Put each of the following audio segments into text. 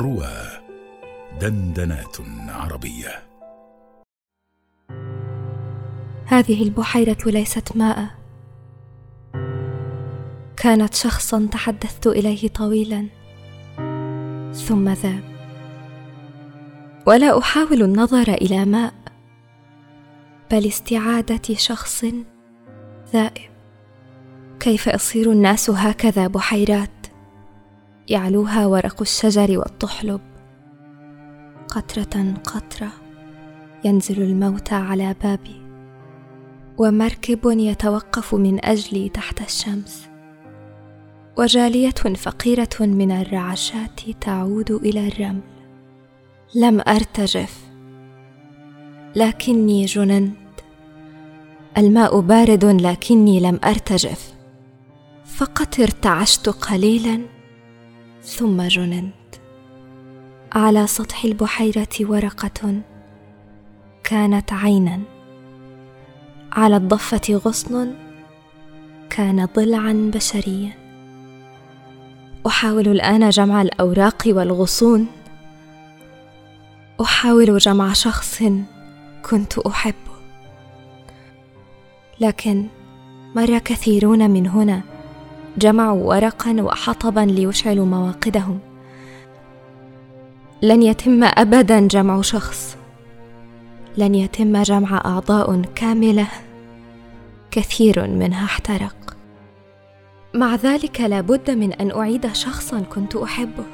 روى دندنات عربية. هذه البحيرة ليست ماء. كانت شخصا تحدثت إليه طويلا. ثم ذاب. ولا أحاول النظر إلى ماء بل استعادة شخص ذائب. كيف يصير الناس هكذا بحيرات؟ يعلوها ورق الشجر والطحلب. قطرة قطرة ينزل الموتى على بابي ومركب يتوقف من أجلي تحت الشمس. وجالية فقيرة من الرعشات تعود إلى الرمل. لم أرتجف لكني جننت. الماء بارد لكني لم أرتجف. فقط ارتعشت قليلا. ثم جننت. على سطح البحيرة ورقة كانت عينا. على الضفة غصن كان ضلعا بشريا. أحاول الآن جمع الأوراق والغصون. أحاول جمع شخص كنت أحبه. لكن مر كثيرون من هنا جمعوا ورقا وحطبا ليشعلوا مواقدهم. لن يتم ابدا جمع شخص. لن يتم جمع أعضاء كاملة. كثير منها احترق. مع ذلك لا بد من أن أعيد شخصا كنت أحبه.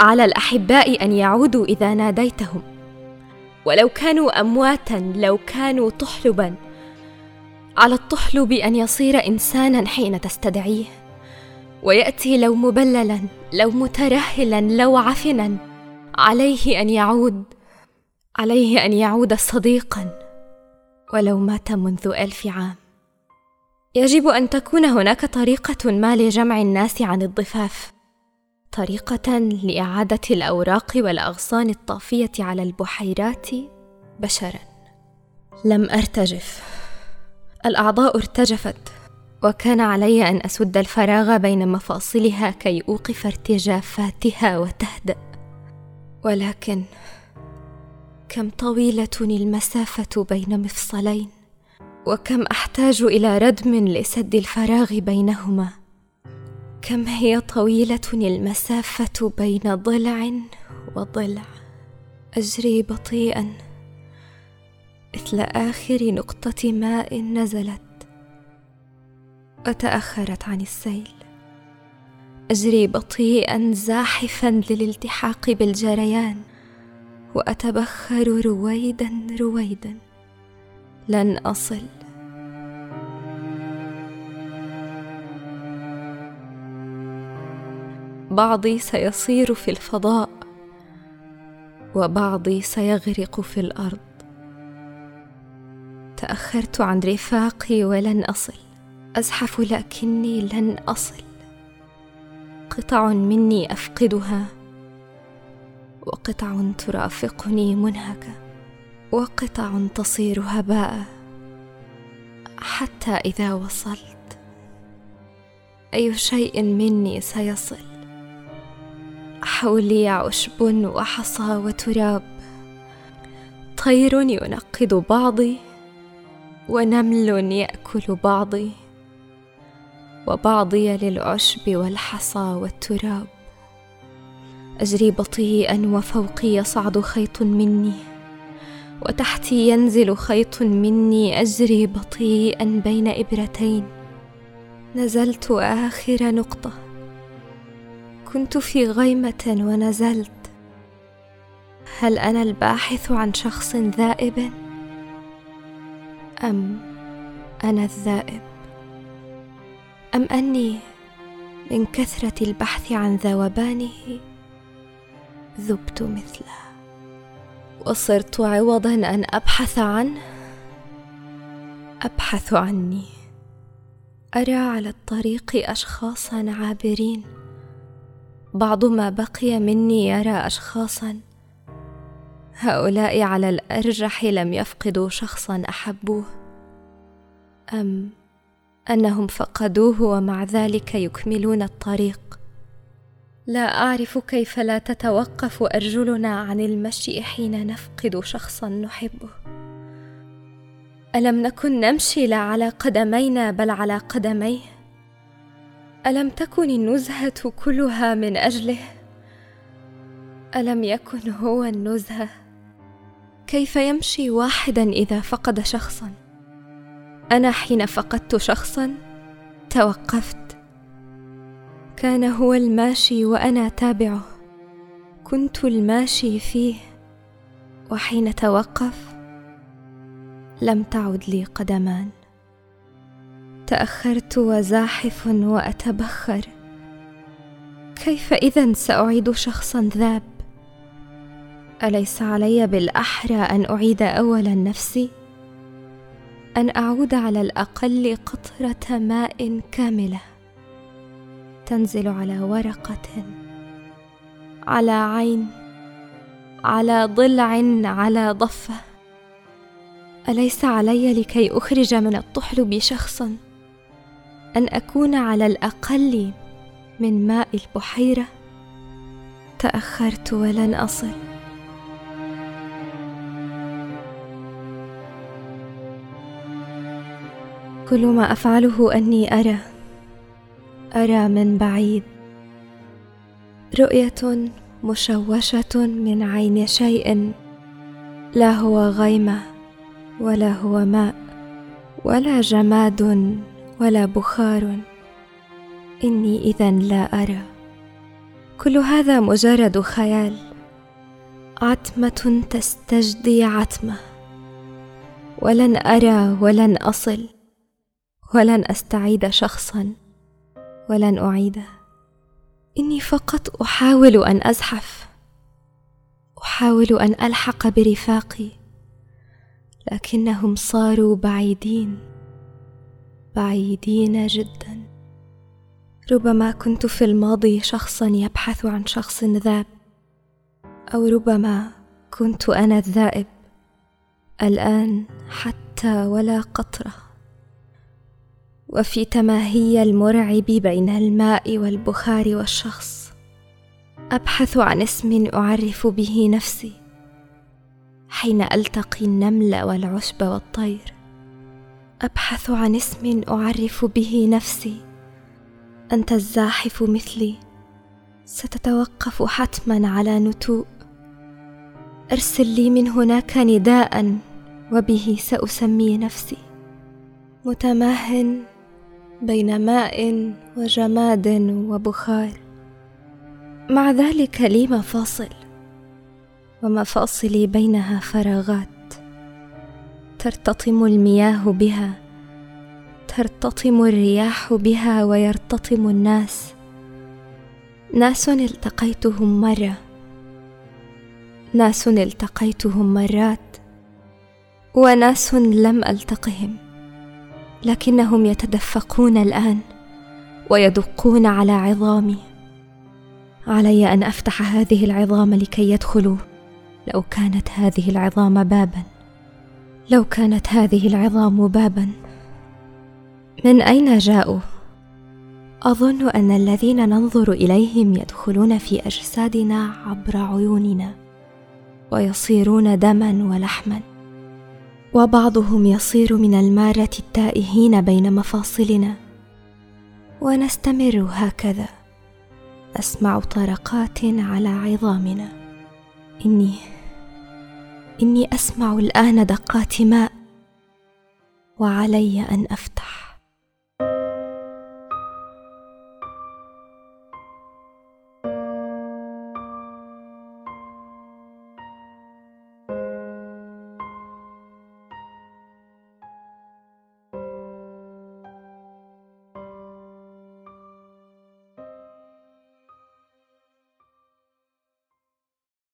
على الأحباء أن يعودوا إذا ناديتهم. ولو كانوا امواتا لو كانوا طحلبا على الطحلب ان يصير إنسانا حين تستدعيه. ويأتي لو مبللا لو مترهلا لو عفنا. عليه أن يعود عليه أن يعود صديقا. ولو مات منذ ألف عام. يجب أن تكون هناك طريقة ما لجمع الناس عن الضفاف. طريقة لإعادة الأوراق والأغصان الطافية على البحيرات بشرا. لم أرتجف. الأعضاء ارتجفت وكان علي أن أسد الفراغ بين مفاصلها كي أوقف ارتجافاتها وتهدأ. ولكن كم طويلة المسافة بين مفصلين وكم أحتاج إلى ردم لسد الفراغ بينهما. كم هي طويلة المسافة بين ضلع وضلع؟ أجري بطيئا. مثل آخر نقطة ماء نزلت. وتاخرت عن السيل. أجري بطيئا زاحفا للالتحاق بالجريان وأتبخر رويدا رويدا. لن أصل. بعضي سيصير في الفضاء وبعضي سيغرق في الأرض. تأخرت عن رفاقي ولن أصل. أزحف لكني لن أصل. قطع مني أفقدها وقطع ترافقني منهكه وقطع تصير هباء. حتى إذا وصلت أي شيء مني سيصل. حولي عشب وحصى وتراب. طير ينقض بعضي ونمل ياكل بعضي وبعضي للعشب والحصى والتراب. أجري بطيئا وفوقي يصعد خيط مني وتحتي ينزل خيط مني. أجري بطيئا بين إبرتين. نزلت آخر نقطة. كنت في غيمة ونزلت. هل أنا الباحث عن شخص ذائب أم أنا الذائب؟ أم أني من كثرة البحث عن ذوبانه ذبت مثله؟ وصرت عوضا أن أبحث عنه؟ أبحث عني. أرى على الطريق اشخاصا عابرين. بعض ما بقي مني يرى اشخاصا هؤلاء على الأرجح لم يفقدوا شخصا أحبوه أم أنهم فقدوه ومع ذلك يكملون الطريق. لا أعرف كيف لا تتوقف أرجلنا عن المشي حين نفقد شخصا نحبه. ألم نكن نمشي لا على قدمينا بل على قدميه؟ ألم تكن النزهة كلها من أجله؟ ألم يكن هو النزهة؟ كيف يمشي واحدا إذا فقد شخصا؟ أنا حين فقدت شخصا توقفت. كان هو الماشي وأنا تابعه. كنت الماشي فيه. وحين توقف لم تعد لي قدمان. تأخرت وزاحف وأتبخر. كيف اذا سأعيد شخصا ذاب؟ أليس علي بالأحرى أن أعيد اولا نفسي أن أعود على الأقل قطرة ماء كاملة. تنزل على ورقة على عين على ضلع على ضفة. أليس علي لكي أخرج من الطحلب شخصا أن أكون على الأقل من ماء البحيرة؟ تأخرت ولن أصل. كل ما أفعله أني أرى أرى من بعيد. رؤية مشوشة من عين شيء لا هو غيمة ولا هو ماء ولا جماد ولا بخار. إني اذا لا أرى. كل هذا مجرد خيال. عتمة تستجدي عتمة. ولن أرى ولن أصل. ولن أستعيد شخصا ولن أعيده. إني فقط أحاول أن أزحف أحاول أن ألحق برفاقي لكنهم صاروا بعيدين بعيدين جدا. ربما كنت في الماضي شخصا يبحث عن شخص ذاب أو ربما كنت أنا الذائب الآن حتى ولا قطرة. وفي تماهي المرعب بين الماء والبخار والشخص. أبحث عن اسم أعرف به نفسي حين ألتقي النمل والعشب والطير. أبحث عن اسم أعرف به نفسي أنت الزاحف مثلي. ستتوقف حتما على نتوء. أرسل لي من هناك نداء وبه سأسمي نفسي. متماه بين ماء وجماد وبخار. مع ذلك لي مفاصل ومفاصلي بينها فراغات. ترتطم المياه بها ترتطم الرياح بها ويرتطم الناس. ناس التقيتهم مرة ناس التقيتهم مرات وناس لم ألتقهم. لكنهم يتدفقون الآن ويدقون على عظامي. علي أن أفتح هذه العظام لكي يدخلوا. لو كانت هذه العظام بابا. لو كانت هذه العظام بابا. من أين جاءوا؟ أظن أن الذين ننظر إليهم يدخلون في أجسادنا عبر عيوننا ويصيرون دما ولحما. وبعضهم يصير من المارة التائهين بين مفاصلنا. ونستمر هكذا. نسمع طرقات على عظامنا. إني إني أسمع الآن دقات ماء. وعلي أن أفتح